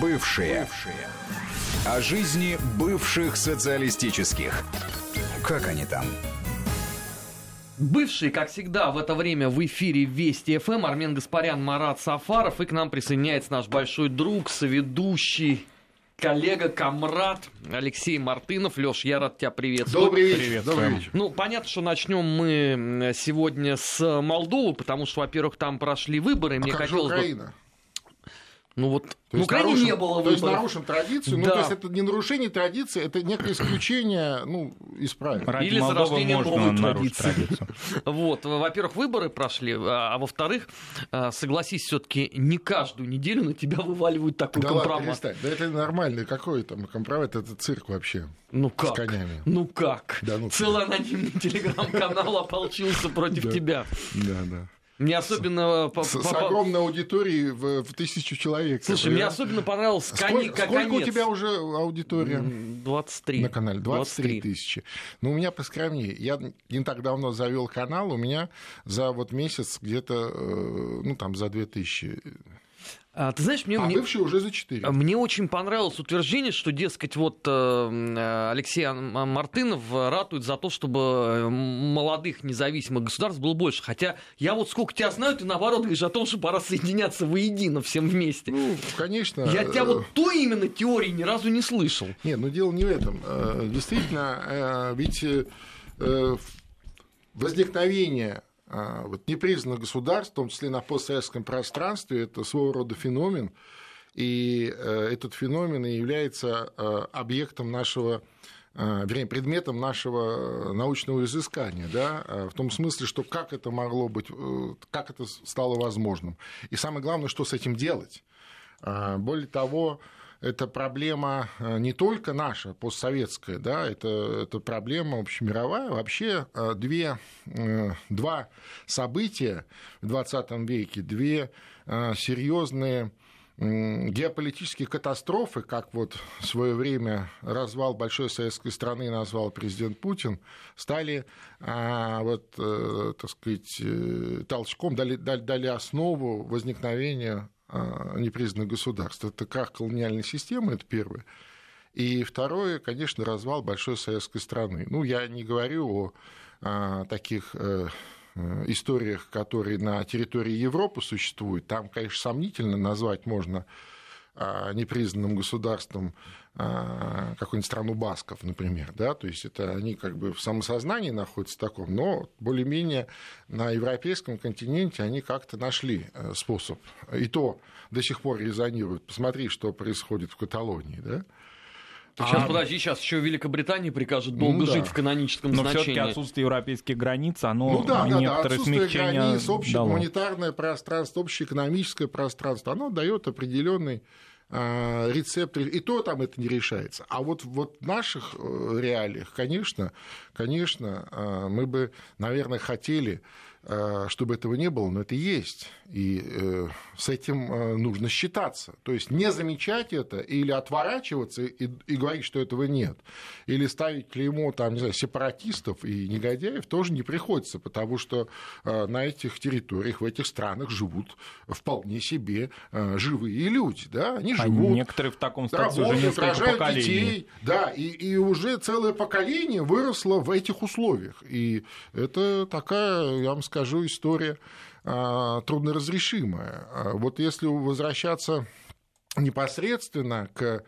Бывшие. Бывшие. О жизни бывших социалистических. Как они там? Бывший, как всегда, в это время в эфире Вести ФМ Армен Гаспарян, Марат Сафаров. И к нам присоединяется наш большой друг, соведущий, коллега, комрад Алексей Мартынов. Леш, я рад тебя приветствовать. Добрый вечер. Привет, Добрый вечер. Ну, понятно, что начнем мы сегодня с Молдовы, потому что, во-первых, там прошли выборы. А мне как хотелось же Украина? бы... Ну вот, То ну, Украине нарушим- не было То есть выборов. нарушим традицию, ну, Да. то есть это не нарушение традиции, это некое исключение, ну, из правил. Ради Или Молдовы зарождение новой традиции. традицию. Вот, во-первых, выборы прошли, а а во-вторых, а, согласись, все-таки не каждую неделю на тебя вываливают такой Да ладно, компромат. перестань. Да это нормально, какой там компромат, это цирк вообще. Ну как? С конями. Ну как? Да ну Целый анонимный телеграм-канал ополчился против тебя. Да, да. Мне особенно... по- С, по- с по- огромной аудиторией в, в тысячу человек. Слушай, мне особенно понравился кони- Сколько, сколько у тебя уже аудитория? М, 23. На канале 23 тысячи. Ну, у меня поскромнее. Я не так давно завел канал, у меня за вот месяц где-то, э, ну, там, за 2 тысячи. А, ты знаешь, мне... А мне- бывший уже за 4. Мне очень понравилось утверждение, что, дескать, вот э, э, Алексей Мартынов э, ратует за то, чтобы э, молодых независимых государств было больше. Хотя я вот сколько тебя знаю, ты наоборот говоришь о том, что пора соединяться воедино всем вместе. Ну, конечно. я тебя вот той именно теории ни разу не слышал. Нет, ну дело не в этом. Действительно, ведь возникновение э, вот, непризнанных государств, в том числе на постсоветском пространстве, это своего рода феномен. И э, этот феномен и является э, объектом нашего э, вернее, предметом нашего научного изыскания, да, в том смысле, что как это могло быть, как это стало возможным. И самое главное, что с этим делать. А, Более того, это проблема э, не только наша, постсоветская, да, это, это проблема общемировая. Вообще э, две, э, два события в 20 веке, две серьезные геополитические катастрофы, как вот в свое время развал большой советской страны назвал президент Путин, стали а, вот, так сказать, толчком, дали, дали, дали основу возникновения непризнанных государств. Это крах колониальной системы, это первое. И второе, конечно, развал большой советской страны. Ну, я не говорю о а, таких э, э, историях, которые на территории Европы существуют. Там, конечно, сомнительно назвать можно а, непризнанным государством а, какую-нибудь страну басков, например, да, то есть это они как бы в самосознании находятся в таком, но более-менее на европейском континенте они как-то нашли э, способ, и то до сих пор резонируют. Посмотри, что происходит в Каталонии, да. Сейчас, А- подожди, сейчас еще Великобритания прикажет долго Ну да. жить в каноническом Но все-таки значении. отсутствие европейских границ, оно Ну да, да, да, отсутствие смягчения границ, общее дало. гуманитарное пространство, общее экономическое пространство, оно дает определенный а, рецепт, и то там это не решается. А вот, вот в наших э, реалиях, конечно, конечно, а, мы бы, наверное, хотели, чтобы этого не было, но это есть. И э, с этим э, нужно считаться. То есть не замечать это или отворачиваться и, и говорить, что этого нет. Или ставить клеймо там, не знаю, сепаратистов и негодяев тоже не приходится, потому что э, на этих территориях, в этих странах живут вполне себе э, живые люди. Да? Они А живут, некоторые в таком статусе уже несколько поколений. детей. Да, и, и уже целое поколение выросло в этих условиях. И это такая, я вам скажу, история а, трудноразрешимая. А Вот если возвращаться непосредственно к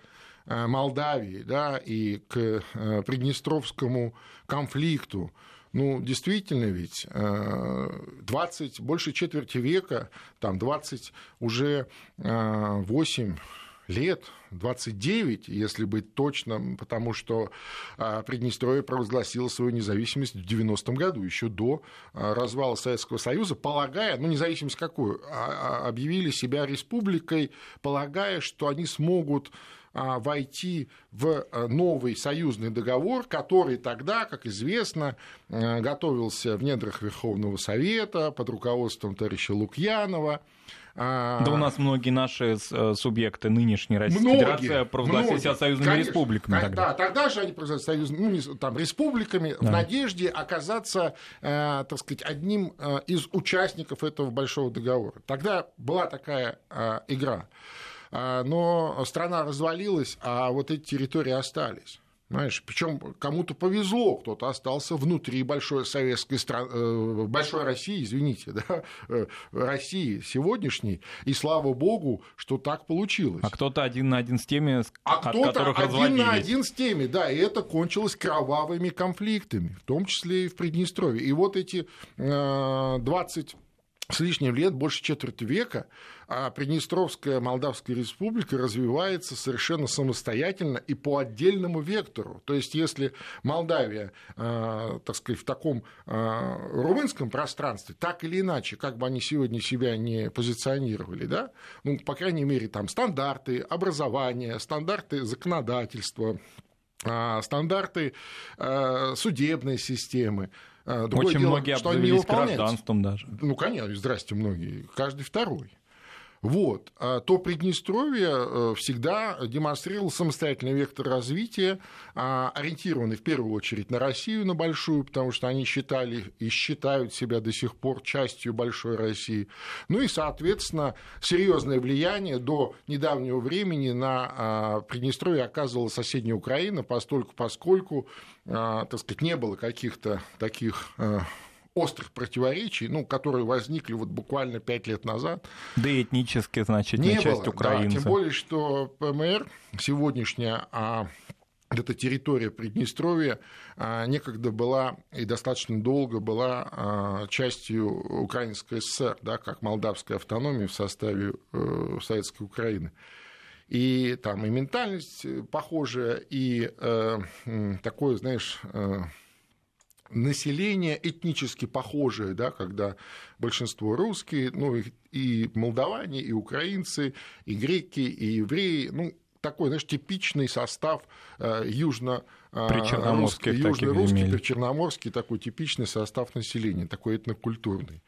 а, Молдавии да, и к Приднестровскому конфликту, ну, действительно ведь, а, 20, больше четверти века, там 20 уже 8 лет, 29, если быть точным, потому что а, Приднестровье провозгласило свою независимость в 90-м году, еще до а, развала Советского Союза, полагая, ну, независимость какую, а- объявили себя республикой, полагая, что они смогут войти в а, новый союзный договор, который тогда, как известно, а, готовился в недрах Верховного Совета под руководством товарища Лукьянова. А, Да у нас многие наши э, субъекты нынешней Российской Многие, Федерации провозгласили многие. себя союзными Конечно. республиками. Ка- тогда. Да, тогда же они провозгласили союз- ну, там, республиками в Да. надежде оказаться, э, так сказать, одним э, из участников этого большого договора. Тогда была такая э, игра. А, но страна развалилась, а вот эти территории остались. Знаешь, причем кому-то повезло, кто-то остался внутри большой советской страны, э, большой России, извините, да, э, России сегодняшней, и слава богу, что так получилось. А кто-то один на один с теми, а от кто-то которых один разводились. на один с теми, да, и это кончилось кровавыми конфликтами, в том числе и в Приднестровье. И вот эти 20 э, с лишним лет, больше четверти века, а Приднестровская Молдавская республика развивается совершенно самостоятельно и по отдельному вектору. То есть, если Молдавия, э, так сказать, в таком э, румынском пространстве, так или иначе, как бы они сегодня себя не позиционировали, да, ну, по крайней мере, там стандарты образования, стандарты законодательства, э, стандарты судебной системы, другое Очень дело, многие что обзавелись гражданством даже. Ну, конечно, здрасте, многие. Каждый второй вот, а то Приднестровье э, всегда демонстрировало самостоятельный вектор развития, а, ориентированный в первую очередь на Россию, на большую, потому что они считали и считают себя до сих пор частью большой России. Ну и, соответственно, серьезное влияние до недавнего времени на а, Приднестровье оказывала соседняя Украина, постольку, поскольку, так сказать, не было каких-то таких острых противоречий, ну, которые возникли вот буквально пять лет назад. Да и этнически, значит, не часть было, украинцев. Да, тем более, что ПМР сегодняшняя, а эта территория Приднестровья а, некогда была и достаточно долго была а, частью Украинской ССР, да, как молдавской автономии в составе э, Советской Украины. И там и ментальность похожая, и э, такое, знаешь, э, население этнически похожее, да, когда большинство русские, ну и молдаване, и украинцы, и греки, и евреи, ну, такой, знаешь, типичный состав э, южно э, южно-русский, причерноморский, такой типичный состав населения, такой этнокультурный.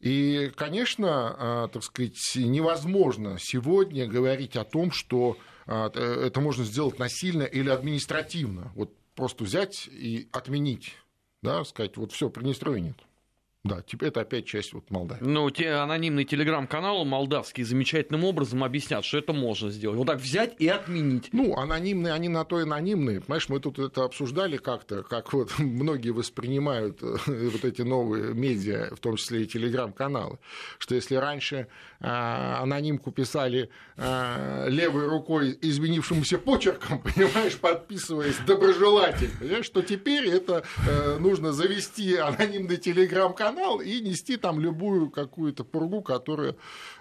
И, конечно, э, так сказать, невозможно сегодня говорить о том, что это можно сделать насильно или административно. Вот просто взять и отменить да, сказать, вот все, Приднестровья нет. Да, это опять часть вот Молдавии. Ну, те анонимные телеграм-каналы молдавские замечательным образом объяснят, что это можно сделать. Вот так взять и отменить. Ну, анонимные, они на то и анонимные. Понимаешь, мы тут это обсуждали как-то, как вот многие воспринимают э, вот эти новые медиа, в том числе и телеграм-каналы, что если раньше а, анонимку писали а, левой рукой изменившимся почерком, понимаешь, подписываясь доброжелатель, понимаешь, что теперь это э, нужно завести анонимный телеграм-канал, канал и нести там любую какую-то пургу, которая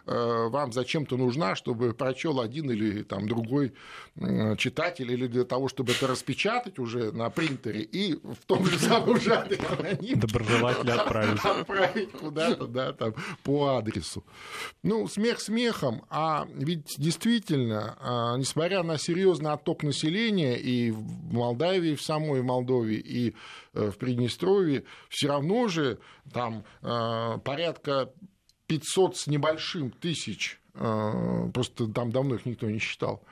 вам зачем-то нужна, чтобы прочел один или там другой читатель, или для того, чтобы это распечатать уже на принтере и в том же самом жанре Доброжелателя отправить. Отправить куда-то, да, там, по адресу. Ну, смех смехом, а ведь действительно, а, несмотря на серьезный отток населения и в Молдавии, в самой Молдове, и э, в Приднестровье, все равно же там э, порядка 500 с небольшим тысяч, э, просто там давно их никто не считал,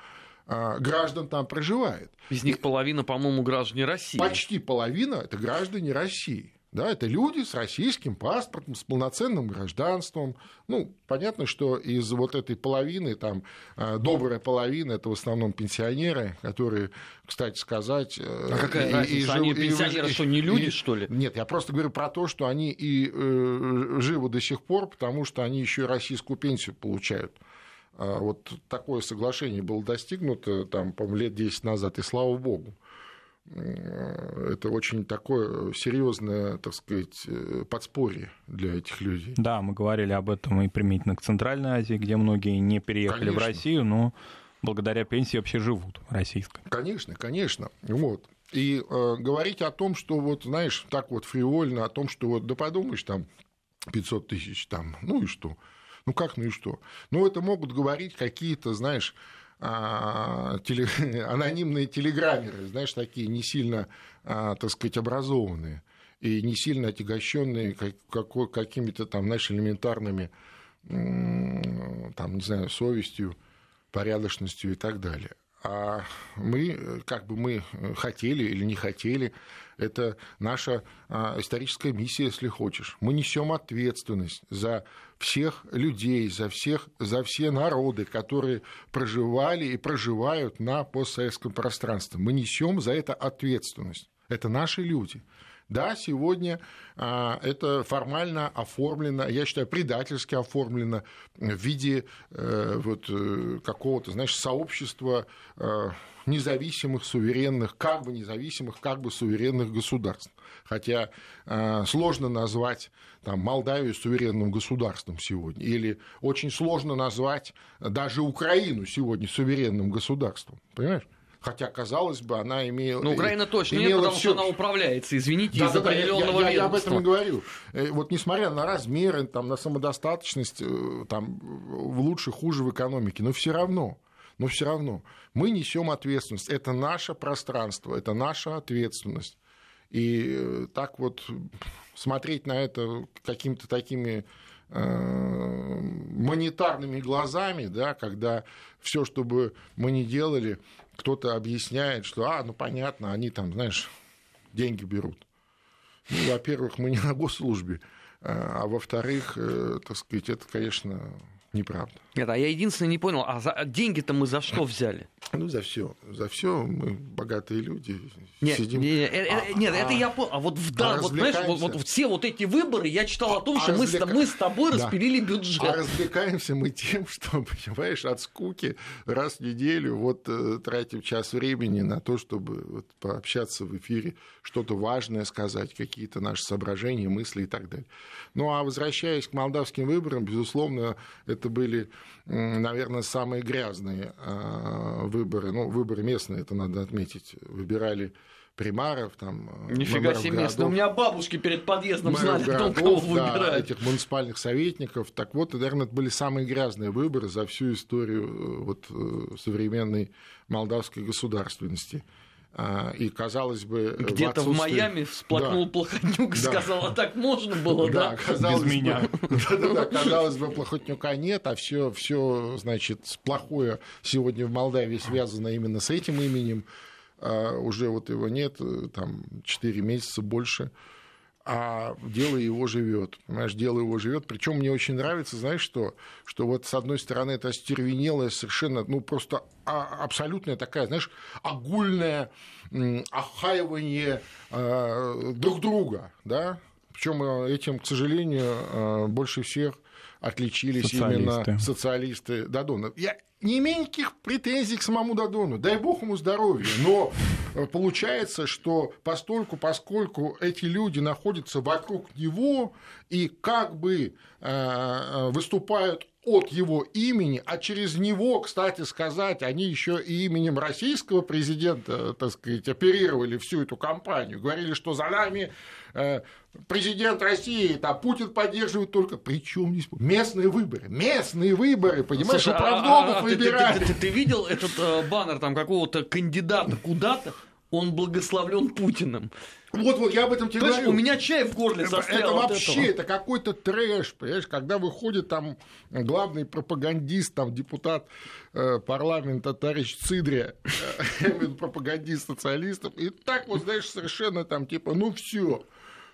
э, граждан там проживает. Из них половина, по-моему, граждане России. Почти половина – это граждане России. Да, это люди с российским паспортом, с полноценным гражданством. Ну, понятно, что из вот этой половины, там, э, добрая половина, это в основном пенсионеры, которые, кстати сказать... Э, а какая и, разница? И, Они пенсионеры и, что, не люди, и, что ли? Нет, я просто говорю про то, что они и э, живы до сих пор, потому что они еще и российскую пенсию получают. А вот такое соглашение было достигнуто, там, по лет 10 назад, и слава богу. Э, это очень такое серьезное, так сказать, э, подспорье для этих людей. Да, мы говорили об этом и применительно к Центральной Азии, где многие не переехали конечно. в Россию, но благодаря пенсии вообще живут российской. Конечно, конечно. Вот. И э, говорить о том, что вот, знаешь, так вот фривольно, о том, что вот, да подумаешь, там 500 тысяч, там, ну и что? Ну как, ну и что? Ну это могут говорить какие-то, знаешь, теле, анонимные телеграммеры, знаешь, такие не сильно, а, так сказать, образованные и не сильно отягощенные какими-то там, знаешь, элементарными, там, не знаю, совестью, порядочностью и так далее. А мы, как бы мы хотели или не хотели, это наша а, историческая миссия, если хочешь. Мы несем ответственность за всех людей, за, всех, за все народы, которые проживали и проживают на постсоветском пространстве. Мы несем за это ответственность. Это наши люди. Да, сегодня а, это формально оформлено, я считаю, предательски оформлено в виде э, вот, э, какого-то, знаешь, сообщества э, независимых, суверенных, как бы независимых, как бы суверенных государств. Хотя сложно назвать там, Молдавию суверенным государством сегодня, или очень сложно назвать даже Украину сегодня суверенным государством. Понимаешь? Хотя, казалось бы, она имела... Ну, Украина точно нет, потому всё... что она управляется, извините, да, из да, определенного я, я, я об этом и говорю. Э, вот несмотря на размеры, там, на самодостаточность, э, там, в лучше, хуже в экономике, но все равно, но все равно мы несем ответственность. Это наше пространство, это наша ответственность. И э, так вот смотреть на это какими-то такими монетарными глазами, да, когда все, что бы мы ни делали, кто-то объясняет, что, а, ну понятно, они там, знаешь, деньги берут. Ну, во-первых, мы не на госслужбе, а, а во-вторых, э, так сказать, это, конечно, неправда. Нет, а я единственное не понял, а за... деньги-то мы за что взяли? Ну, за все. За все мы богатые люди. Нет, сидим... не, э, а, нет а, это я понял. А вот, в, да, вот, знаешь, вот, вот все вот эти выборы, я читал о том, а, что мы, развлека... мы с тобой да. распилили бюджет. А развлекаемся мы тем, что, понимаешь, от скуки раз в неделю вот э, тратим час времени на то, чтобы вот, пообщаться в эфире, что-то важное сказать, какие-то наши соображения, мысли и так далее. Ну, а возвращаясь к молдавским выборам, безусловно, это были наверное, самые грязные а, выборы, ну, выборы местные, это надо отметить, выбирали примаров, там... Э, Нифига себе местные. У меня бабушки перед подъездом знали, городов, кто кого да, выбирает. этих муниципальных советников. Так вот, наверное, это были самые грязные выборы за всю историю э, вот, э, современной молдавской государственности. А, и, казалось бы, Где-то в, отсутствии... в Майами всплакнул да. Плохотнюк и да. сказал, а так можно было, да? да? Без меня. Казалось бы, Плохотнюка нет, а все, все, значит, плохое сегодня в Молдавии связано именно с этим именем. А уже вот его нет, э, там, 4 месяца больше а дело его живет. Понимаешь, дело его живет. Причем мне очень нравится, знаешь что? Что вот с одной стороны это остервенелая, совершенно, ну просто а, абсолютная такая, знаешь, огульное охаивание э, друг друга, да? Причем э, этим, к сожалению, э, больше всех отличились социалисты. именно социалисты Дадона. Я не имею никаких претензий к самому Дадону, дай бог ему здоровья, но э, получается, что постольку, поскольку эти люди находятся вокруг него и как бы э, выступают от его имени, а через него, кстати сказать, они еще и именем российского президента, так сказать, оперировали всю эту кампанию, говорили, что за нами Э, президент России, там Путин поддерживает только. Причем здесь местные выборы? Местные выборы, понимаешь, Слушай, управдомов а, а, выбирать. Ты, ты, ты, ты видел этот э, баннер там какого-то кандидата куда-то? Он благословлен Путиным. Вот, вот, я об этом тебе говорю. У меня чай в горле застрял Это вообще, это какой-то трэш, понимаешь, когда выходит там главный пропагандист, там депутат э, парламента товарищ Цидрия, э, пропагандист социалистов, и так вот, знаешь, совершенно там типа, ну все,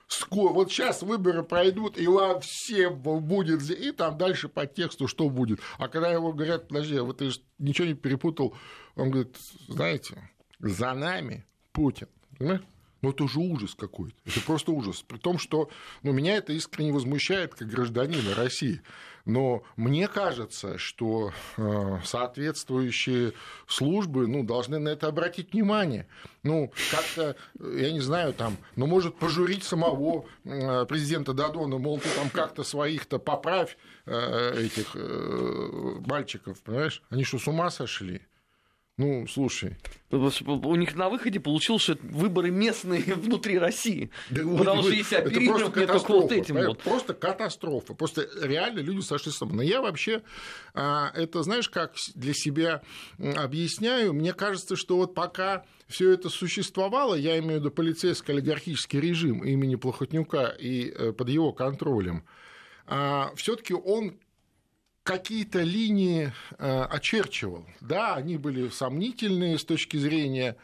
скоро, вот сейчас выборы пройдут, и ладно, всем будет, и там дальше по тексту что будет. А когда его говорят, подожди, а вот ты же ничего не перепутал, он говорит, знаете, за нами Путин, понимаешь? Ну, это уже ужас какой-то. Это просто ужас. При том, что ну, меня это искренне возмущает как гражданина России. Но мне кажется, что э, соответствующие службы ну, должны на это обратить внимание. Ну, как-то, я не знаю, там, ну, может, пожурить самого э, президента Дадона, мол, ты там как-то своих-то поправь э, этих э, мальчиков, понимаешь? Они что, с ума сошли? Ну, слушай. У них на выходе получилось, что выборы местные внутри России. Да, потому что если оперировать это только вот этим вот. Просто катастрофа. Просто реально люди сошли с ума. Но я вообще а, это, знаешь, как для себя объясняю, мне кажется, что вот пока все это существовало, я имею в виду полицейско-олигархический режим имени Плохотнюка и э, под его контролем, а, все-таки он какие-то линии э, очерчивал. Да, они были сомнительные с точки зрения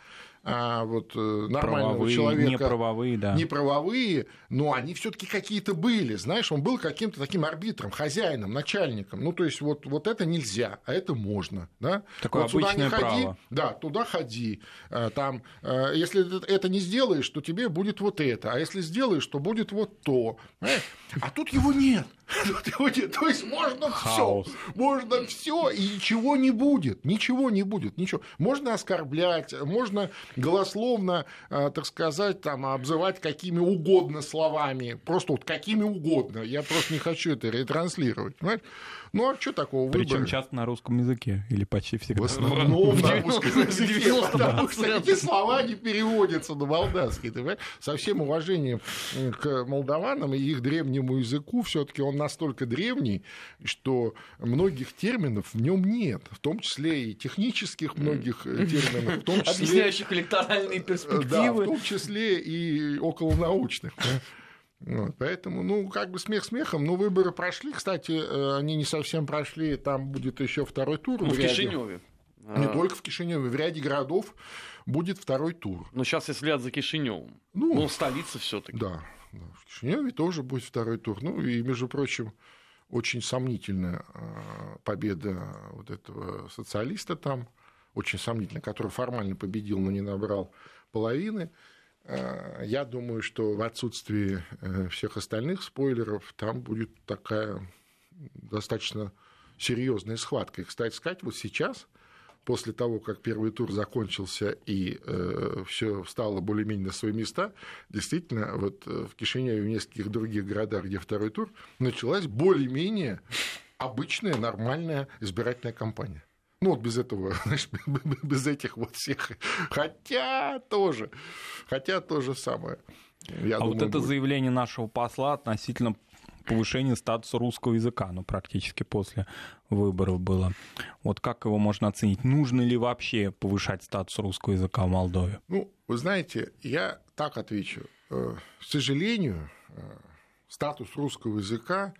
а, вот, э, нормального правовые, человека. Неправовые, да. Неправовые, но они все-таки какие-то были. Знаешь, он был каким-то таким арбитром, хозяином, начальником. Ну, то есть, вот, вот это нельзя, а это можно. Да? Такое вот обычное сюда не ходи, право. Да, туда ходи. Там, э, если это не сделаешь, то тебе будет вот это. А если сделаешь, то будет вот то. Понимаешь? А тут его нет. То есть можно все. Можно все, и ничего не будет. Ничего не будет. Ничего. Можно оскорблять, можно голословно, э, так сказать, там, обзывать какими угодно словами. Просто вот какими угодно. Я просто не хочу это ретранслировать. Понимаешь? Ну, а что такого Причем выбора? часто на русском языке или почти всегда. В основном В на русском 90, языке, 90%. потому что эти слова не переводятся на молдавский. Со всем уважением к молдаванам и их древнему языку, все таки он настолько древний, что многих терминов в нем нет, в том числе и технических многих э, терминов, в том числе... Объясняющих электоральные Да, в перспективы. том числе и околонаучных. Вот, поэтому, ну, как бы смех смехом, но выборы прошли. Кстати, э, они не совсем прошли, там будет еще второй тур. Ну, в ряде. Кишиневе. Не А, только в Кишиневе, в ряде городов будет второй тур. Но сейчас я взгляд за Кишиневым. Ну, Ну, столица все-таки. Да, да, в Кишиневе тоже будет второй тур. Ну и, между прочим, очень сомнительная а, победа вот этого социалиста там, очень сомнительная, который формально победил, но не набрал половины. А, Я думаю, что в отсутствии э, всех остальных спойлеров там будет такая достаточно серьезная схватка. И, кстати сказать, вот сейчас, после того, как первый тур закончился и все встало более-менее на свои места, действительно, вот э, в Кишиневе и в нескольких других городах, где второй тур, началась более-менее обычная, нормальная избирательная кампания. Ну, вот без этого, знаешь, без этих вот всех. Хотя тоже, хотя то же самое. Я а думаю, вот это будет. заявление нашего посла относительно повышения статуса русского языка, ну, практически после выборов было. Вот как его можно оценить? Нужно ли вообще повышать статус русского языка в Молдове? Ну, вы знаете, я так отвечу. Э, К сожалению, э, статус русского языка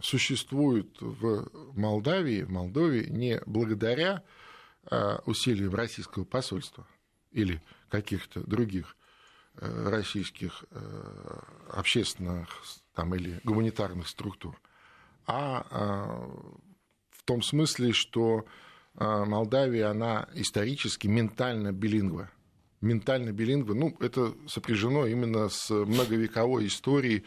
существует в Молдавии, в Молдове не благодаря э, усилиям российского посольства или каких-то других э, российских э, общественных там, или гуманитарных структур, а э, в том смысле, что э, Молдавия, она исторически ментально билингва. Ментально билингва, ну, это сопряжено именно с многовековой историей,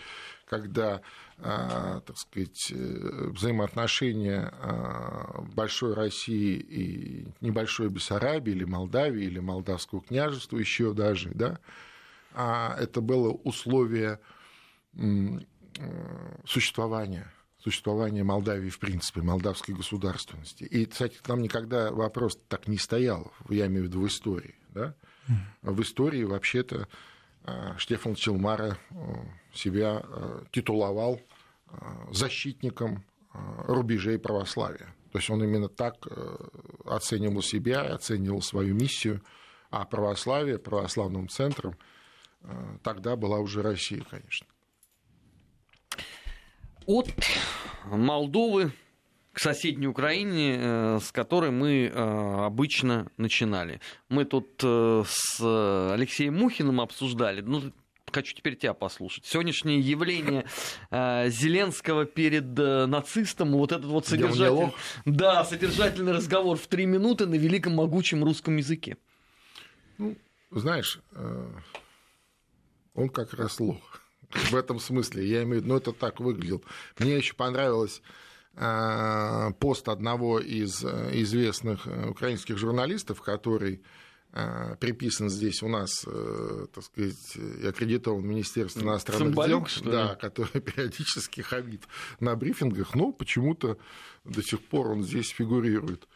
когда, э, так сказать, э, взаимоотношения э, большой России и небольшой Бессарабии или Молдавии или Молдавского княжества еще даже, да, а это было условие э, существования существования Молдавии в принципе, молдавской государственности. И, кстати, там никогда вопрос так не стоял, я имею в виду в истории. Да? В истории вообще-то Штефан Челмара э, себя э, титуловал э, защитником э, рубежей православия. То есть он именно так э, оценивал себя, оценивал свою миссию, а православие, православным центром э, тогда была уже Россия, конечно. От Молдовы к соседней Украине, э, с которой мы э, обычно начинали. Мы тут э, с Алексеем Мухиным обсуждали, ну, хочу теперь тебя послушать. Сегодняшнее явление э, Зеленского перед э, нацистом, вот этот вот содержательный, да, содержательный разговор в три минуты на великом могучем русском языке. Ну, знаешь, э, он как раз лох. В этом смысле, я имею в виду, ну, это так выглядел. Мне еще понравилось пост одного из э, известных э, украинских журналистов, который э, приписан здесь у нас, э, так сказать, и аккредитован в Министерстве иностранных Цымбалюк, дел, да, который периодически хабит на брифингах, но почему-то до сих пор он здесь фигурирует.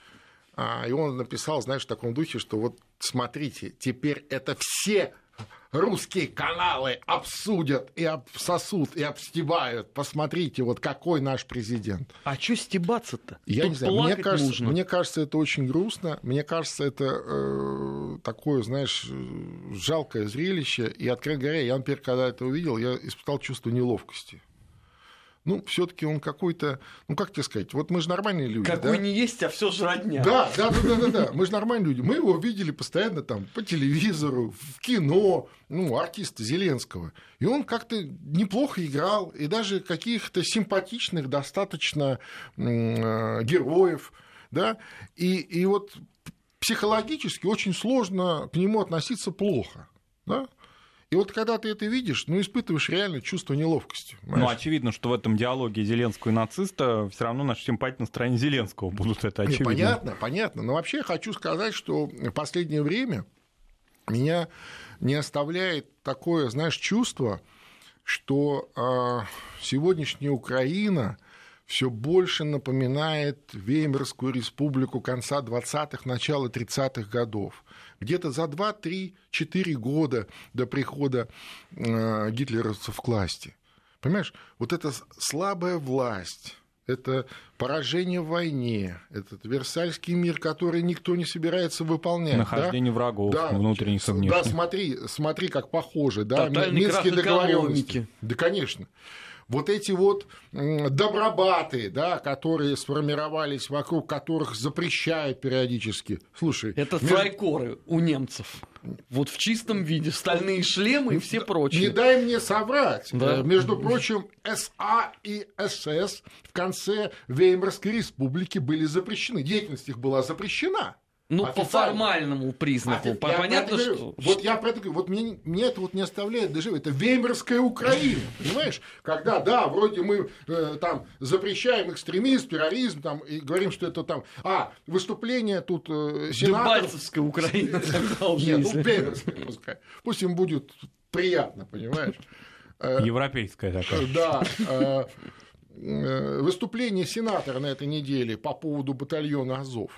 А, И он написал, знаешь, в таком духе, что вот смотрите, теперь это все русские каналы обсудят и обсосут и обстебают. Посмотрите, вот какой наш президент. А что стебаться-то? Я Тут не знаю, мне кажется, нужно. мне кажется, это очень грустно. Мне кажется, это э, такое, знаешь, жалкое зрелище. И, откровенно говоря, я, например, когда это увидел, я испытал чувство неловкости. Ну, все-таки он какой-то, ну, как тебе сказать, вот мы же нормальные люди. Какой да? не есть, а все же родня. Да, да, да, да, да, да. Мы же нормальные люди. Мы его видели постоянно там по телевизору, в кино, ну, артиста Зеленского. И он как-то неплохо играл, и даже каких-то симпатичных достаточно э, героев, да. И, и вот психологически очень сложно к нему относиться плохо, да. И вот когда ты это видишь, ну, испытываешь реально чувство неловкости. Ну, понимаешь? очевидно, что в этом диалоге Зеленского и нациста все равно наши симпатии на стороне Зеленского будут, это Не, очевидно. понятно, понятно. Но вообще я хочу сказать, что в последнее время меня не оставляет такое, знаешь, чувство, что э, сегодняшняя Украина все больше напоминает Веймарскую республику конца 20-х, начала 30-х годов. Где-то за 2, 3, 4 года до прихода э, гитлеровцев к власти. Понимаешь, вот эта слабая власть, это поражение в войне, этот Версальский мир, который никто не собирается выполнять. Нахождение да? врагов, Да, внутренних и Да, смотри, смотри, как похоже, да, Тотальный Минские договоренности. Да, конечно. Вот эти вот добробаты, да, которые сформировались, вокруг которых запрещают периодически. Слушай, Это между- фрайкоры у немцев. Вот в чистом виде. Стальные шлемы и все Не прочее. дай мне соврать. Да. Э, Между прочим, СА и СС в конце Веймарской республики были запрещены. Деятельность их была запрещена. Ну, по Официально. формальному А признаку. я про Понятно, это говорю. что... Вот я про это говорю. Вот мне, мне это вот не оставляет дежавю. Это Веймарская Украина, понимаешь? Когда, да, вроде мы э, там запрещаем экстремизм, терроризм, там, и говорим, что это там... А, выступление тут э, сенаторов... Дебальцевская Украина. Нет, ну, пускай. Пусть им будет приятно, понимаешь? Э, Европейская такая. Да. э, э, Выступление сенатора на этой неделе по поводу батальона Азов.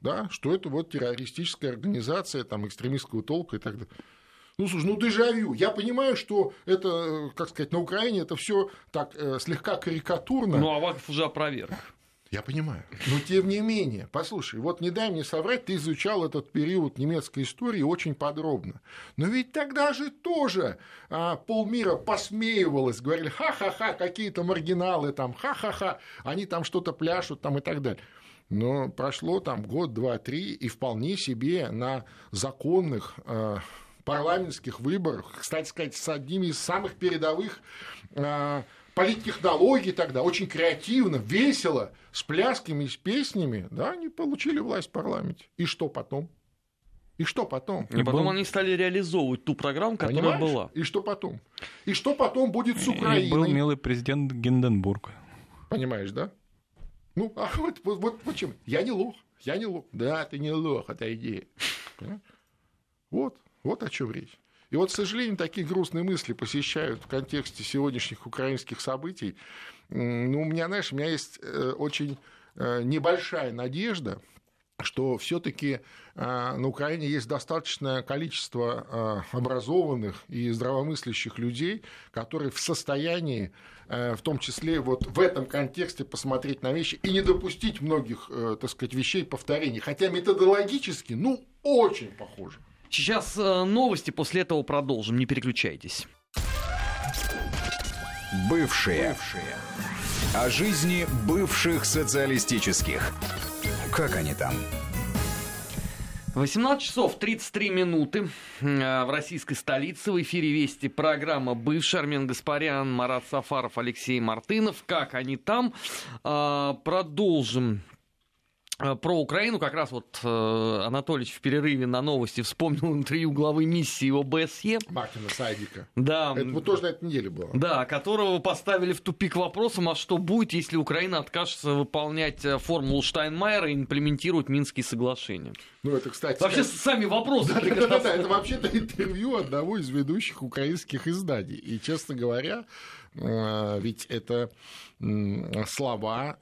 Да, что это вот террористическая организация, там, экстремистского толка и так далее. Ну, слушай, ну дежавю. Я понимаю, что это, как сказать, на Украине это все так э, слегка карикатурно. Ну, Аваков уже опроверг. Я понимаю. Но тем не менее, послушай, вот не дай мне соврать, ты изучал этот период немецкой истории очень подробно. Но ведь тогда же тоже а, полмира посмеивалось, говорили, ха-ха-ха, какие-то маргиналы там, ха-ха-ха, они там что-то пляшут там и так далее. Но прошло там год, два, три, и вполне себе на законных а, парламентских выборах, кстати сказать, с одними из самых передовых а, политтехнологий тогда, очень креативно, весело, с плясками, с песнями, да, они получили власть в парламенте. И что потом? И что потом? И потом был- они стали реализовывать ту программу, которая Понимаешь? была. И что потом? И что потом будет с И был Украиной? милый президент Гинденбург. Понимаешь, да? Ну, а вот, вот, вот почему? Я не лох, я не лох. Да, ты не лох, отойди. Вот, вот о чем речь. И вот, к сожалению, такие грустные мысли посещают в контексте сегодняшних украинских событий. Ну, у меня, знаешь, у меня есть э, очень э, небольшая надежда, что все-таки на Украине есть достаточное количество э, образованных и здравомыслящих людей, которые в состоянии, э, в том числе вот в этом контексте, посмотреть на вещи и не допустить многих, э, так сказать, вещей повторений. Хотя методологически, ну, очень похоже. Сейчас э, новости, после этого продолжим. Не переключайтесь. Бывшие. О жизни бывших социалистических. Как они там? 18 часов 33 минуты э, в российской столице. В эфире Вести программа «Бывший» Армен Гаспарян, Марат Сафаров, Алексей Мартынов. Как они там? А, Продолжим про Украину. Как раз вот э, Анатольевич в перерыве на новости вспомнил интервью главы миссии ОБСЕ. Мартина Сайдика. Да, Это вот тоже на этой неделе было. да, которого поставили в тупик вопросом, а что будет, если Украина откажется выполнять э, формулу Штайнмайера и имплементирует Минские соглашения? Ну, это, кстати... Вообще, сказать- сами вопросы Да, да, да, да, это вообще-то интервью одного из ведущих украинских изданий. И, честно говоря, э, ведь это слова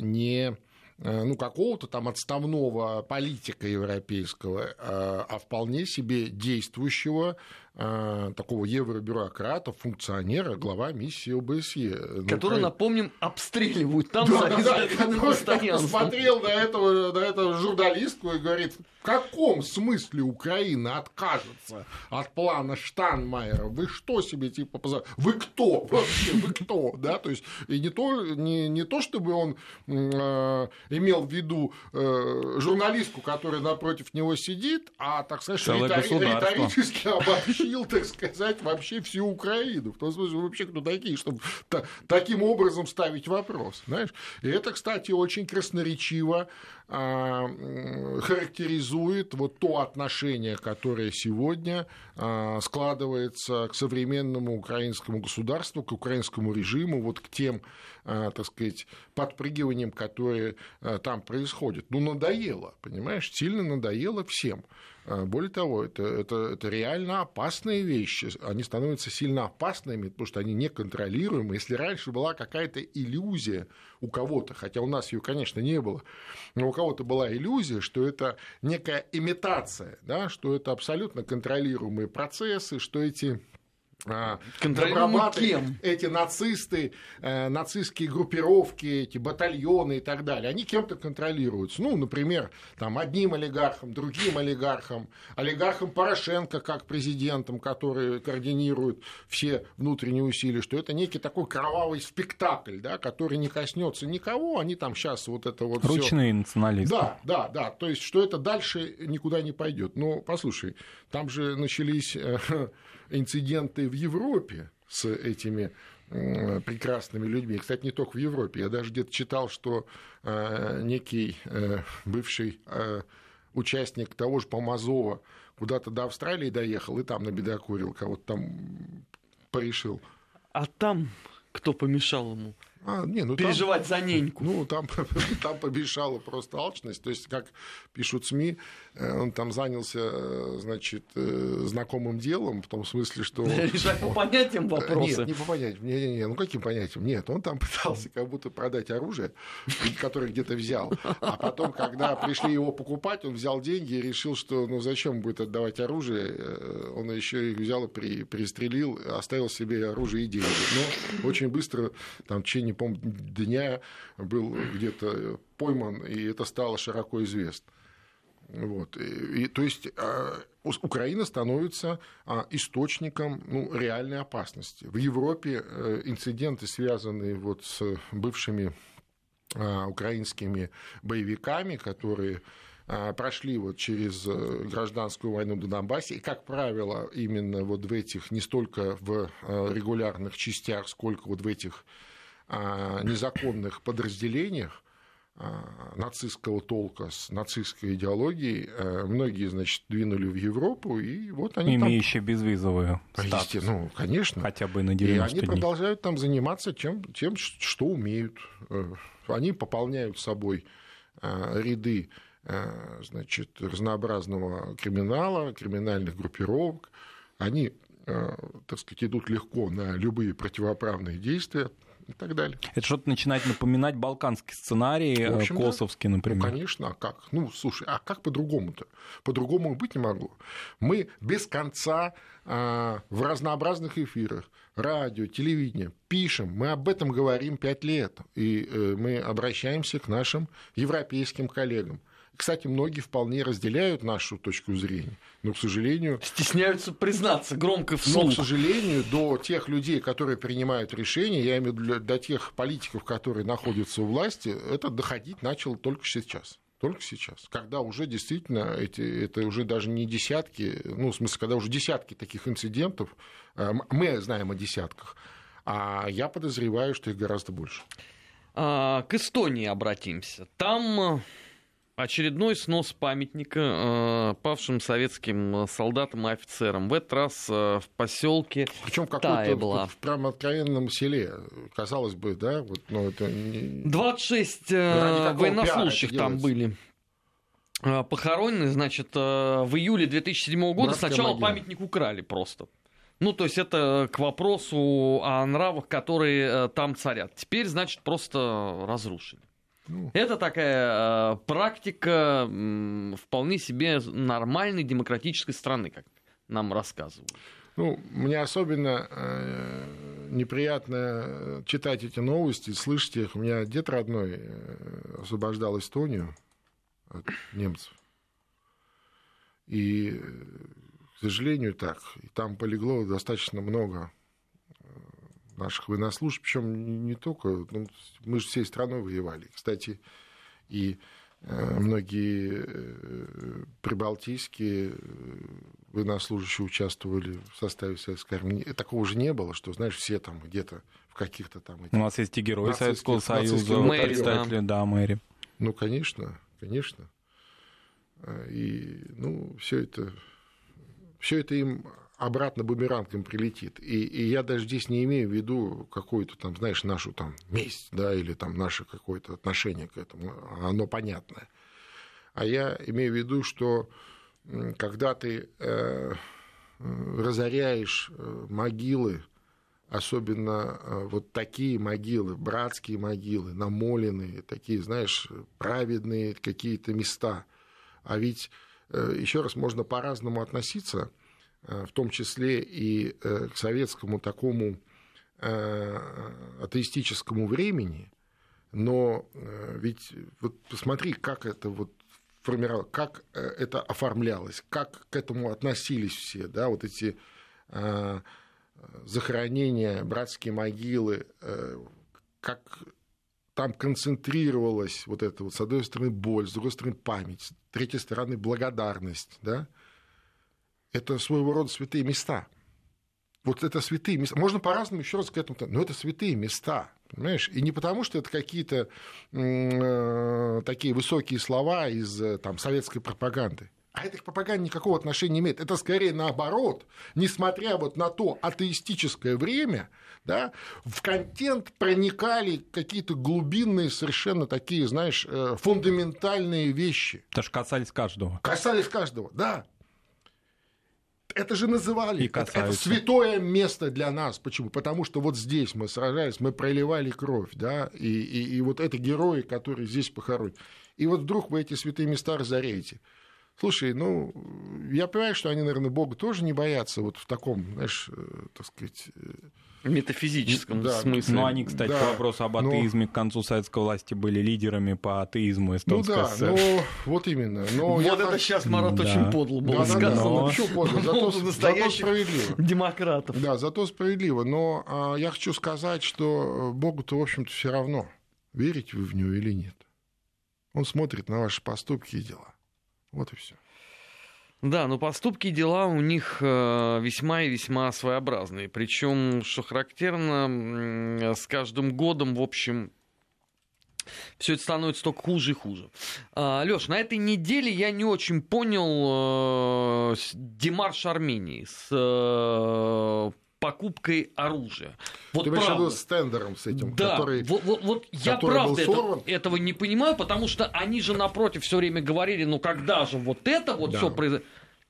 не ну, какого-то там отставного политика европейского, э, а вполне себе действующего э, такого евробюрократа, функционера, глава миссии ОБСЕ. Который, Украине. напомним, обстреливают там Да, да, постоянно. посмотрел на этого, на этого журналистку и говорит, в каком смысле Украина откажется от плана Штанмайера? Вы что себе типа поза- Вы кто вообще? Вы кто? Да, то есть и не то, не, не то чтобы он э, имел в виду э, журналистку, которая напротив него сидит, а, так сказать, ритори- риторически обобщил, так сказать, вообще всю Украину. В том смысле, вы вообще кто такие, чтобы та- таким образом ставить вопрос, знаешь? И это, кстати, очень красноречиво характеризует вот то отношение, которое сегодня а, складывается к современному украинскому государству, к украинскому режиму, вот к тем, а, так сказать, подпрыгиваниям, которые а, там происходят. Ну, надоело, понимаешь, сильно надоело всем. А, Более того, это, это, это реально опасные вещи. Они становятся сильно опасными, потому что они неконтролируемы. Если раньше была какая-то иллюзия у кого-то, хотя у нас ее, конечно, не было, но у кого-то была иллюзия, что это некая имитация, да, что это абсолютно контролируемые процессы, что эти а, Контролируемые добробаты, кем? эти нацисты, э, нацистские группировки, эти батальоны и так далее, они кем-то контролируются. Ну, например, там одним олигархом, другим олигархом, олигархом Порошенко как президентом, который координирует все внутренние усилия, что это некий такой кровавый спектакль, да, который не коснется никого, они там сейчас вот это вот всё- Ручные националисты. да, да, да. То есть, что это дальше никуда не пойдет. Но послушай, там же начались э, инциденты в Европе с этими прекрасными людьми. Кстати, не только в Европе. Я даже где-то читал, что э, некий э, бывший э, участник того же Помазова куда-то до Австралии доехал и там набедокурил, кого-то там порешил. А там кто помешал ему А, не, ну там- переживать за неньку? Ну, там, там помешала просто алчность. То есть, как пишут СМИ, э, он там занялся, э, значит, э, знакомым делом, в том смысле, что... Решать по понятиям вопросы. Нет, не по понятиям. Не, не, не. Ну, каким понятиям? Нет, он там пытался как будто продать оружие, которое где-то взял. А потом, когда пришли его покупать, он взял деньги и решил, что ну зачем будет отдавать оружие. Он еще их взял и при, пристрелил, оставил себе оружие и деньги. Но очень быстро, там, в течение, по дня был где-то пойман, и это стало широко известно. Вот. И, то есть Ус- Украина становится а, источником ну, реальной опасности. В Европе э, инциденты, связанные вот с бывшими а, украинскими боевиками, которые а, прошли вот через э, гражданскую войну на Донбассе, и, как правило, именно вот в этих, не столько в э, регулярных частях, сколько вот в этих а, незаконных подразделениях, а, нацистского толка с нацистской идеологией, э, многие, значит, двинули в Европу, и вот они имеющие безвизовую там... статус. Естественно, ну, конечно. Хотя бы на И 90 они дней. продолжают там заниматься тем, тем, что умеют. Э, Они пополняют собой э, ряды э, значит, разнообразного криминала, криминальных группировок. Они, э, так сказать, идут легко на любые противоправные действия и так далее. Это что-то начинает напоминать балканский сценарий, В э, общем, да. косовский, Ну, например. конечно, а как? Ну, слушай, а как по-другому-то? По-другому быть не могло. Мы без конца а, в разнообразных эфирах, радио, телевидение пишем, мы об этом говорим пять лет, и э, мы обращаемся к нашим европейским коллегам. Кстати, многие вполне разделяют нашу точку зрения, но, к сожалению, Стесняются признаться громко но, вслух. к сожалению, до тех людей, которые принимают решения, я имею в виду до тех политиков, которые находятся у власти, это доходить начало только сейчас. Только сейчас, когда уже действительно эти, это уже даже не десятки, ну, в смысле, когда уже десятки таких инцидентов, э, м- мы знаем о десятках, а я подозреваю, что их гораздо больше. А, к Эстонии обратимся. Там э, очередной снос памятника э, павшим советским э, солдатам и офицерам. В этот раз э, в поселке Причем каком-то была. в прям откровенном селе, казалось бы, да, вот, но это не... 26 Ради э, военнослужащих там были э, похоронены, значит, э, в июле 2007 года. Братская Сначала могила. памятник украли просто. Ну, то есть это к вопросу о нравах, которые там царят. Теперь, значит, просто разрушили. Ну. Это такая э, практика м, вполне себе нормальной демократической страны, как нам рассказывают. Ну, мне особенно э, неприятно читать эти новости, слышать их. У меня дед родной э, освобождал Эстонию от немцев. И, э, к сожалению, так. И там полегло достаточно много э, наших военнослужащих, причем не только, ну, мы же всей страной воевали. Кстати, и э, многие прибалтийские военнослужащие участвовали в составе советской армии. Такого же не было, что, знаешь, все там где-то в каких-то там... Этих... У нас есть и герои Советского Союза, мэри, представители, да. да, мэри. Ну, конечно, конечно. И, ну, все это, все это им обратно бумерангом прилетит. И, и я даже здесь не имею в виду какую-то там, знаешь, нашу там месть, да, или там наше какое-то отношение к этому, оно понятное. А я имею в виду, что когда ты э, разоряешь э, могилы, особенно э, вот такие могилы, братские могилы, намоленные, такие, знаешь, праведные какие-то места – а ведь, э, еще раз, можно по-разному относиться, в том числе и э, к советскому такому атеистическому времени, но ведь вот посмотри, как это вот формировалось, как это оформлялось, как к этому относились все, да, вот эти захоронения, братские могилы, как там концентрировалась вот эта вот, с одной стороны, боль, с другой стороны, память, с третьей стороны, благодарность, да, это своего рода святые места. Вот это святые места. Можно по-разному еще раз к этому, но это святые места, понимаешь? И не потому, что это какие-то э, такие высокие слова из э, там, советской пропаганды. А это к пропаганде никакого отношения не имеет. Это скорее наоборот. Несмотря вот на то атеистическое время, да, в контент проникали какие-то глубинные, совершенно такие, знаешь, э, фундаментальные вещи. Это же касались каждого. Касались каждого, да. Это же называли. Это, это святое место для нас. Почему? Потому что вот здесь мы сражались, мы проливали кровь, да, и, и, и вот это герои, которые здесь похоронены. И вот вдруг вы эти святые места разоряете. Слушай, ну, я понимаю, что они, наверное, Бога тоже не боятся вот в таком, знаешь, э, так сказать... В метафизическом да, смысле. Ну, они, кстати, да, по вопросу об атеизме но... к концу советской власти были лидерами по атеизму эстонской Ну да, ССР. ну, вот именно. Но вот это так... сейчас, Марат, да. очень подло было да, сказано. Да, да, но... Почему подло? Зато, зато справедливо. демократов. Да, зато справедливо. Но а, я хочу сказать, что Богу-то, в общем-то, все равно, верите вы в него или нет. Он смотрит на ваши поступки и дела. Вот и все. Да, но поступки и дела у них э, весьма и весьма своеобразные. Причем, что характерно, с каждым годом, в общем, все это становится только хуже и хуже. А, Леш, на этой неделе я не очень понял э, демарш Армении с э, покупкой оружия. Вот Ты виду с тендером с этим, да, который, вот, вот, вот я правда это, этого не понимаю, потому что они же напротив все время говорили, ну когда же вот это вот да. все произойдет.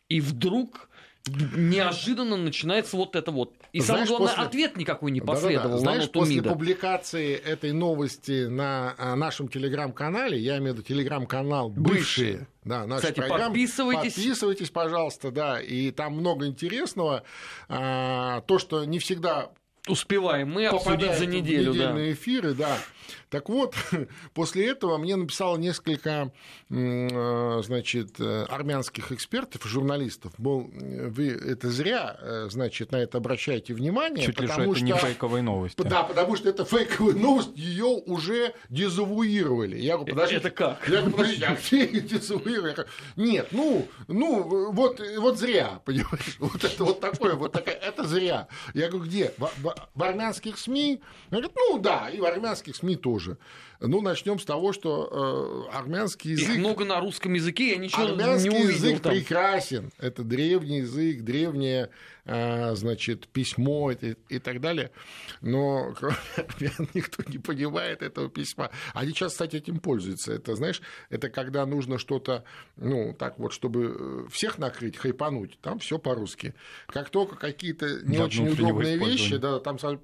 И вдруг неожиданно начинается вот это вот. И Знаешь, самое главное, после... ответ никакой не последовал. Да, да, да. Знаешь, после МИДа. публикации этой новости на а, нашем телеграм-канале, я имею в виду телеграм-канал «Бывшие», да, наши Кстати, программы. подписывайтесь. Подписывайтесь, пожалуйста, да. И там много интересного. А, то, что не всегда успеваем мы обсудить за неделю. Недельные да. эфиры, да. Так вот, после этого мне написало несколько, э, значит, э, армянских экспертов, журналистов, мол, вы это зря, э, значит, на это обращаете внимание. Чуть ли что это не фейковые новости. Да, потому что это фейковая новость, ее уже дезавуировали. Я говорю, подождите. Это как? Я говорю, подождите, а где дезавуировали? Нет, ну, ну, вот, вот зря, понимаешь? Вот это вот такое, вот такая, это зря. Я говорю, где? В, в, в армянских СМИ? Говорят, ну да, и в армянских СМИ тоже. Ну, начнем с того, что э, армянский язык... Их много на русском языке, я ничего армянский не увидел язык там. прекрасен. Это древний язык, древнее, э, значит, письмо и, и так далее. Но кроме армян никто не понимает этого письма. Они сейчас, кстати, этим пользуются. Это, знаешь, это когда нужно что-то, ну, так вот, чтобы э, всех накрыть, хайпануть, там все по-русски. Как только какие-то не очень удобные вещи, да, там сразу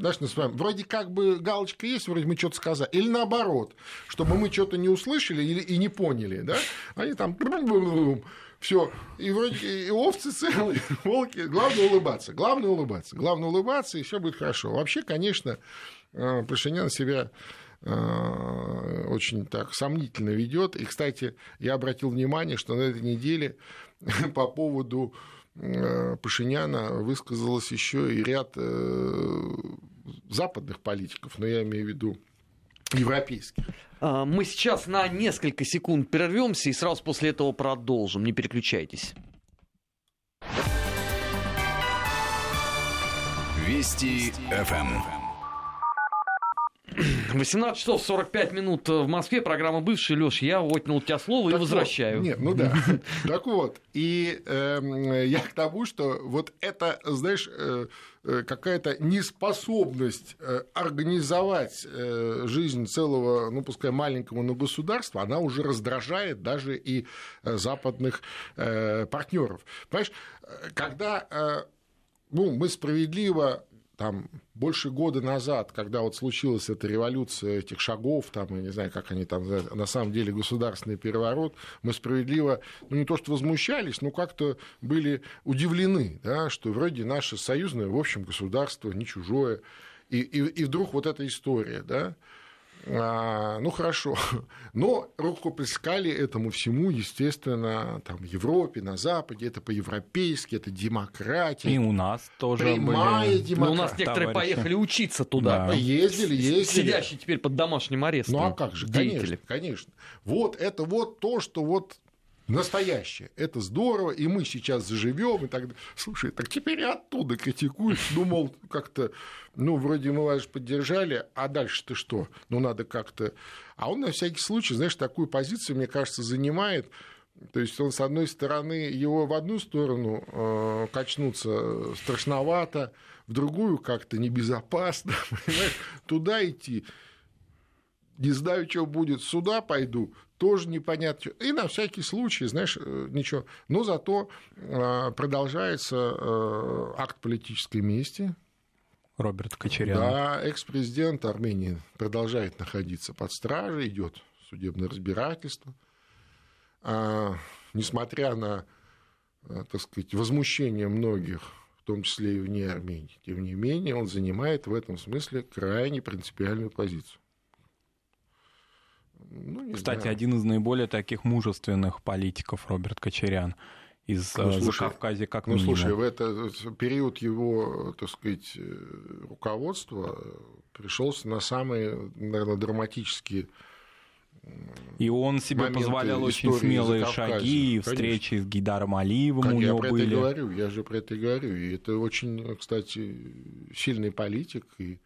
знаешь, вами, вроде как бы галочка есть, вроде мы что-то сказали, или наоборот, чтобы мы что-то не услышали или, и не поняли, да, они там все, и вроде и овцы целые, волки, главное улыбаться, главное улыбаться, главное улыбаться, и все будет хорошо. Вообще, конечно, э, Пашинян себя э, очень так сомнительно ведет. И, кстати, я обратил внимание, что на этой неделе по поводу Э, Пашиняна высказалось еще и ряд западных политиков, но я имею в виду европейских. А, мы сейчас на несколько секунд прервемся и сразу после этого продолжим. Не переключайтесь. Вести ФМ. 18 часов 45 минут в Москве. Программа «Бывший». Леш, я отнял у тебя слово так и возвращаю. Вот, нет, ну да. Так вот, и э, я к тому, что вот это, знаешь, э, э какая-то неспособность э, организовать э, жизнь целого, ну, пускай маленького, но государства, она уже раздражает даже и западных партнеров. Понимаешь, когда ну, мы справедливо там больше года назад, когда вот случилась эта революция этих шагов, там, я не знаю, как они там, на самом деле государственный переворот, мы справедливо, ну не то что возмущались, но как-то были удивлены, да, что вроде наше союзное, в общем, государство, не чужое, и, и, и вдруг вот эта история, да, а, ну хорошо, но рукоплескали этому всему, естественно, там, в Европе, на Западе, это по-европейски, это демократия. И у нас тоже Прямая были... демократия. Ну, у нас некоторые товарищи. поехали учиться туда. Да. Ездили, ездили. Сидящие теперь под домашним арестом. Ну а как же, деятели. конечно, конечно. Вот это вот то, что вот настоящее. Это здорово, и мы сейчас заживем и так далее. Слушай, так теперь оттуда критикуют. Думал, как-то, ну, вроде мы вас поддержали, а дальше-то что? Ну, надо как-то... А он на всякий случай, знаешь, такую позицию, мне кажется, занимает. То есть он, с одной стороны, его в одну сторону э, качнуться страшновато, в другую как-то небезопасно, понимаешь? Туда идти не знаю, что будет, сюда пойду, тоже непонятно. И на всякий случай, знаешь, э, ничего. Но зато э, продолжается э, акт политической мести. Роберт Кочерян. Да, экс-президент Армении продолжает находиться под стражей, идет судебное разбирательство. А, несмотря на, так сказать, возмущение многих, в том числе и вне Армении, тем не менее он занимает в этом смысле крайне принципиальную позицию. Ну, Кстати, знаю. один из наиболее таких мужественных политиков Роберт Кочерян из ну, слушай, Закавказья как ну, минимум. Слушай, в этот период его, так сказать, э, руководства пришелся на самые, наверное, драматические и он себе позволял очень смелые шаги, и встречи с Гидаром Алиевым Конечно, у него я про были. Это говорю, я же про это и говорю. И это очень, кстати, сильный политик, и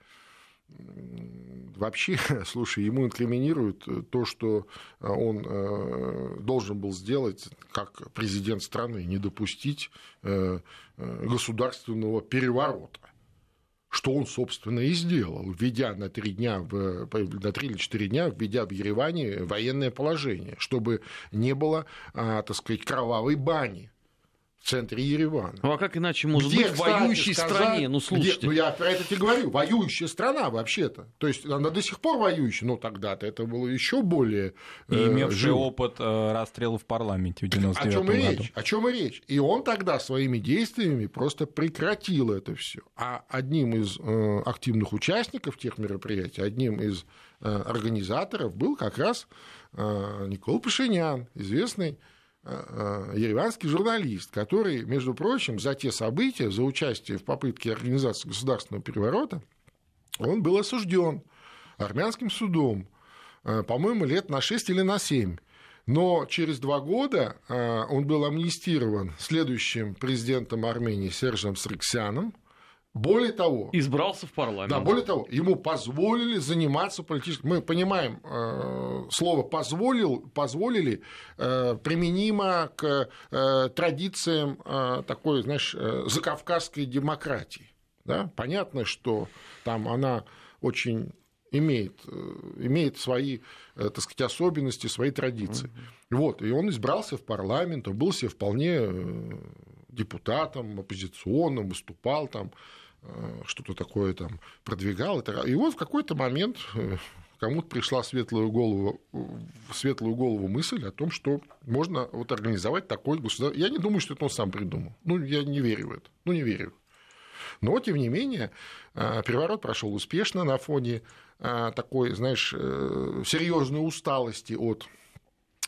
вообще, слушай, ему инкриминируют то, что э, он э, должен был сделать как президент страны, не допустить э, государственного переворота. Что он, собственно, и сделал, введя на три дня, в, на три или четыре дня, введя в Ереване военное положение, чтобы не было, а, так сказать, кровавой бани в центре Еревана. Ну а как иначе может где, быть в воюющей сказать, стране? Ну слушайте. Где, ну я про это тебе говорю, воюющая страна вообще-то. То есть она до сих пор воюющая, но тогда-то это было еще более. И э, имевший жив. опыт э, расстрела в парламенте в 99 О чем и речь? О чем и речь? И он тогда своими действиями просто прекратил это все. А одним из э, активных участников тех мероприятий, одним из э, организаторов был как раз э, Никол Пашинян, известный ереванский журналист, который, между прочим, за те события, за участие в попытке организации государственного переворота, он был осужден армянским судом, э, по-моему, лет на 6 или на 7. Но через два года он был амнистирован следующим президентом Армении Сержем Сарксяном, более того... Избрался в парламент. Да, более того, ему позволили заниматься политическим... Мы понимаем, э, слово «позволил», «позволили» э, применимо к э, традициям такой, знаешь, закавказской демократии. Да? Понятно, что там она очень имеет, имеет свои, так сказать, особенности, свои традиции. Mm-hmm. Вот, и он избрался в парламент, он был себе вполне депутатом, оппозиционным, выступал там что-то такое там продвигал. И вот в какой-то момент кому-то пришла светлую голову, светлую голову мысль о том, что можно вот организовать такой государство. Я не думаю, что это он сам придумал. Ну, я не верю в это. Ну, не верю. Но, тем не менее, а, переворот прошел успешно на фоне такой, знаешь, э, серьезной усталости от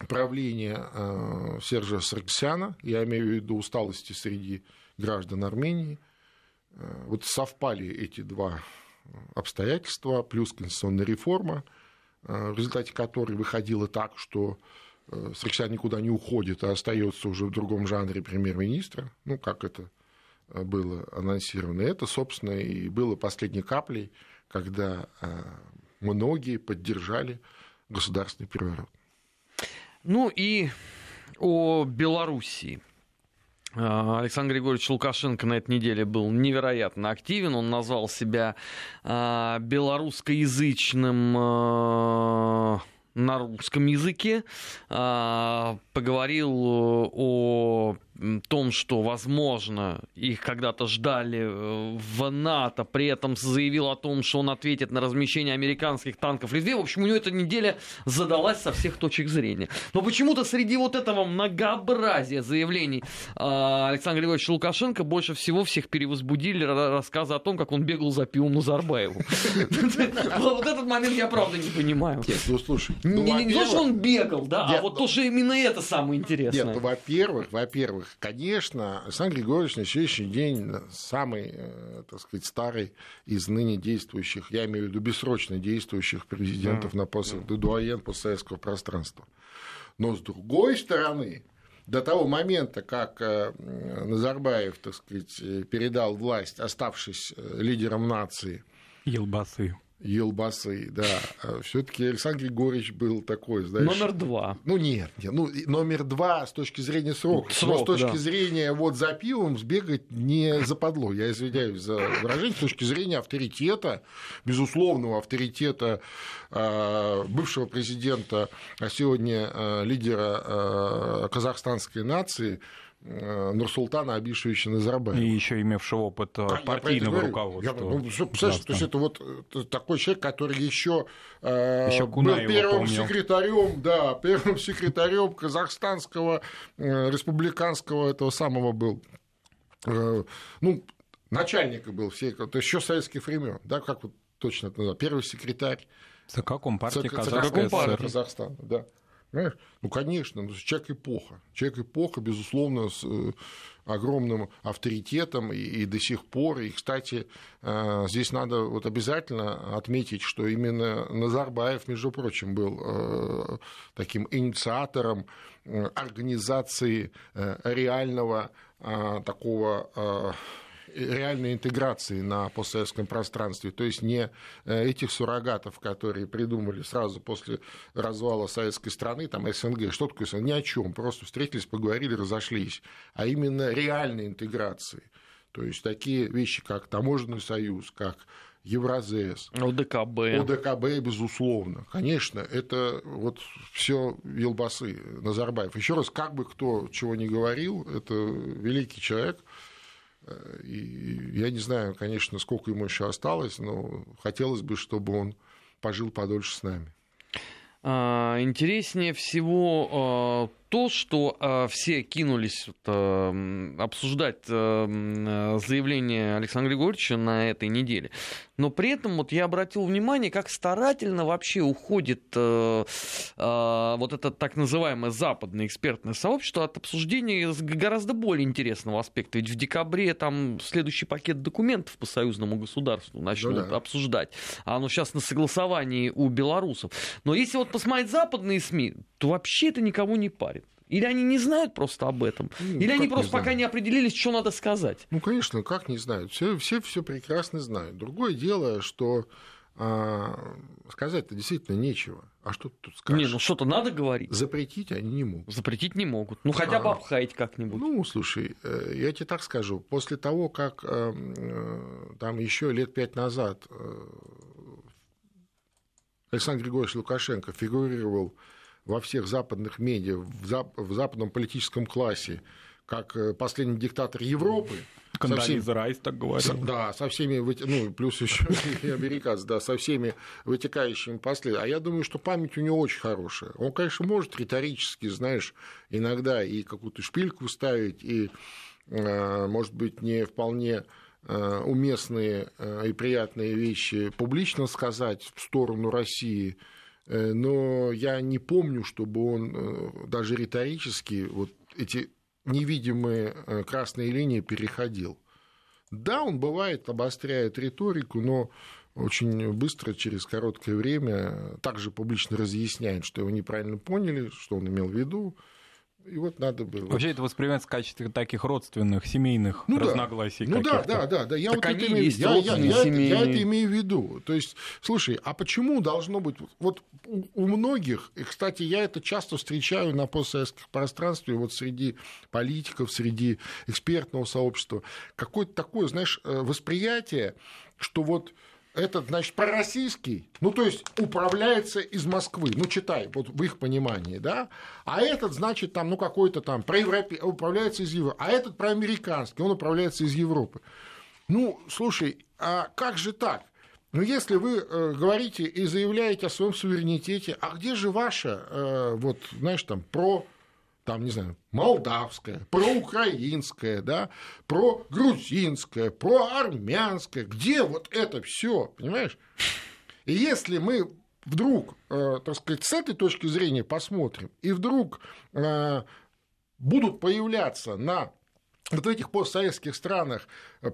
правления Сержа Сарксяна, я имею в виду усталости среди граждан Армении. Вот совпали эти два обстоятельства, плюс конституционная реформа, в результате которой выходило так, что э, Сарксян никуда не уходит, а остается уже в другом жанре премьер-министра, ну, как это было анонсировано. Это, собственно, и было последней каплей, когда многие поддержали государственный переворот. Ну и о Белоруссии. А, Александр Григорьевич Лукашенко на этой неделе был невероятно активен. Он назвал себя а, белорусскоязычным на русском языке, поговорил о том, что, возможно, их когда-то ждали э, в НАТО, при этом заявил о том, что он ответит на размещение американских танков в Литве. В общем, у него эта неделя задалась со всех точек зрения. Но почему-то среди вот этого многообразия заявлений а, Александра Григорьевича Лукашенко больше всего всех перевозбудили рассказы о том, как он бегал за пивом Назарбаеву. Вот этот момент я правда не понимаю. Ну слушай. Не то, что он бегал, да, а вот то, что именно это самое интересное. Нет, во-первых, во-первых, во-первых, конечно, Александр Григорьевич на сегодняшний день самый, э, так сказать, старый из ныне действующих, я имею в виду бессрочно действующих президентов на пост, дуаен постсоветского пространства. Но с другой стороны, до того момента, как э, Назарбаев, так сказать, передал власть, оставшись э, лидером нации, Елбасы. Елбасы, да. А Все-таки Александр Григорьевич был такой, знаешь. Номер два. Ну нет, нет, ну номер два с точки зрения срока. Срок, Но с точки да. зрения вот за пивом сбегать не западло. Я извиняюсь за выражение. С точки зрения авторитета, безусловного авторитета а, бывшего президента, а сегодня а, лидера казахстанской нации, Нурсултана Абишевича Назарбаева. И еще имевшего опыт э, партийного руководства. Я, ну, представляешь, то есть это вот э, такой человек, который еще, еще был первым секретарем, да, первым секретарем казахстанского республиканского этого самого был, ну, начальника был всей, то есть еще советских времен, да, как вот точно это называется, первый секретарь. За каком партии Казахстана? Казахстана, да. Понимаешь? Ну, конечно, ну, человек эпоха. Человек эпоха, безусловно, с э, огромным авторитетом и, до сих пор. И, кстати, э, здесь надо вот обязательно отметить, что именно Назарбаев, между прочим, был э, таким инициатором организации реального такого реальной интеграции на постсоветском пространстве, то есть не э, этих суррогатов, которые придумали сразу после развала советской страны, там СНГ, что такое СНГ, ни о чем, просто встретились, поговорили, разошлись, а именно реальной интеграции. То есть такие вещи, как таможенный союз, как Евразес, ОДКБ. ОДКБ, безусловно. Конечно, это вот все Елбасы, Назарбаев. Еще раз, как бы кто чего не говорил, это великий человек, и я не знаю, конечно, сколько ему еще осталось, но хотелось бы, чтобы он пожил подольше с нами. А, интереснее всего а, то, что э, все кинулись э, обсуждать э, заявление Александра Григорьевича на этой неделе, но при этом вот я обратил внимание, как старательно вообще уходит э, э, вот это так называемое западное экспертное сообщество от обсуждения гораздо более интересного аспекта. Ведь в декабре там следующий пакет документов по союзному государству начнут ну, да. обсуждать. А оно сейчас на согласовании у белорусов. Но если вот посмотреть западные СМИ, то вообще это никого не парит. Или они не знают просто об этом? Ну, Или они просто не пока не определились, что надо сказать? Ну, конечно, как не знают? Все, все, все прекрасно знают. Другое дело, что а, сказать-то действительно нечего. А что тут скажешь? Не, ну что-то надо говорить. Запретить они не могут. Запретить не могут. Ну, хотя бы а, обхаять как-нибудь. Ну, слушай, э, я тебе так скажу. После того, как э, э, там еще лет пять назад Александр Григорьевич Лукашенко фигурировал во всех западных медиа, в, зап- в западном политическом классе, как э, последний диктатор Европы. Кондолиза Райс так говорил. Да, со всеми, ну, плюс еще и американцы, да, со всеми вытекающими последствиями. А я думаю, что память у него очень хорошая. Он, конечно, может риторически, знаешь, иногда и какую-то шпильку ставить, и, э, может быть, не вполне э, уместные и приятные вещи публично сказать в сторону России, но я не помню, чтобы он даже риторически вот эти невидимые э, красные линии переходил. Да, он бывает, обостряет риторику, но очень быстро, через короткое время, также публично разъясняет, что его неправильно поняли, что он имел в виду, и вот надо было. Вообще это воспринимается в качестве таких родственных, семейных ну, разногласий. Ну да, да, да, да. Я так вот это имею, я, я, я, я это имею в виду. То есть, слушай, а почему должно быть вот у, у многих, и, кстати, я это часто встречаю на постсоветских пространстве, вот среди политиков, среди экспертного сообщества, какое-то такое, знаешь, э, восприятие, что вот этот, значит, пророссийский, ну, то есть управляется из Москвы, ну, читай, вот в их понимании, да, а этот, значит, там, ну, какой-то там проевропе... управляется из Европы, а этот проамериканский, он управляется из Европы. Ну, слушай, а как же так? Ну, если вы э, говорите и заявляете о своем суверенитете, а где же ваша, э, вот, знаешь, там, про там, не знаю, молдавская, проукраинская, да, про грузинская, про армянская. Где вот это все, понимаешь? И если мы вдруг, э, так сказать, с этой точки зрения посмотрим, и вдруг э, будут появляться на вот в этих постсоветских странах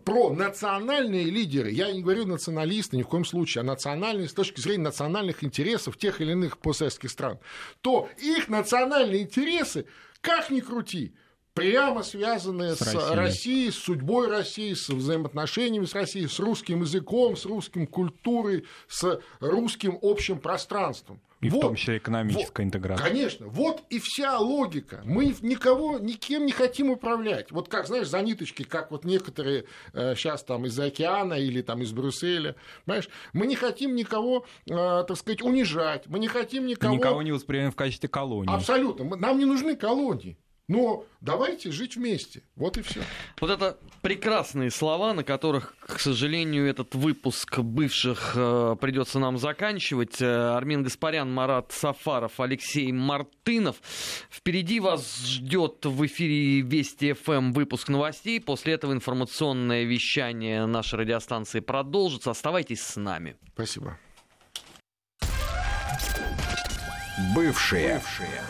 про национальные лидеры, я не говорю националисты ни в коем случае, а национальные с точки зрения национальных интересов тех или иных постсоветских стран, то их национальные интересы, как ни крути, прямо связанные с, с Россией. Россией, с судьбой России, с взаимоотношениями с Россией, с русским языком, с русским культурой, с русским общим пространством. И вот, в том числе экономическая вот, интеграция. Конечно, вот и вся логика. Мы никого, никем не хотим управлять. Вот как, знаешь, за ниточки, как вот некоторые э, сейчас там из-за океана или там из Брюсселя, понимаешь, мы не хотим никого, э, так сказать, унижать, мы не хотим никого... Никого не воспринимаем в качестве колонии. Абсолютно. Нам не нужны колонии. Но давайте жить вместе. Вот и все. Вот это прекрасные слова, на которых, к сожалению, этот выпуск бывших э, придется нам заканчивать. Э, Армин Гаспарян, Марат Сафаров, Алексей Мартынов. Впереди вас ждет в эфире Вести ФМ выпуск новостей. После этого информационное вещание нашей радиостанции продолжится. Оставайтесь с нами. Спасибо. Бывшие. Бывшие.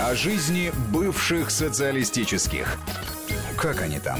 О жизни бывших социалистических. Как они там?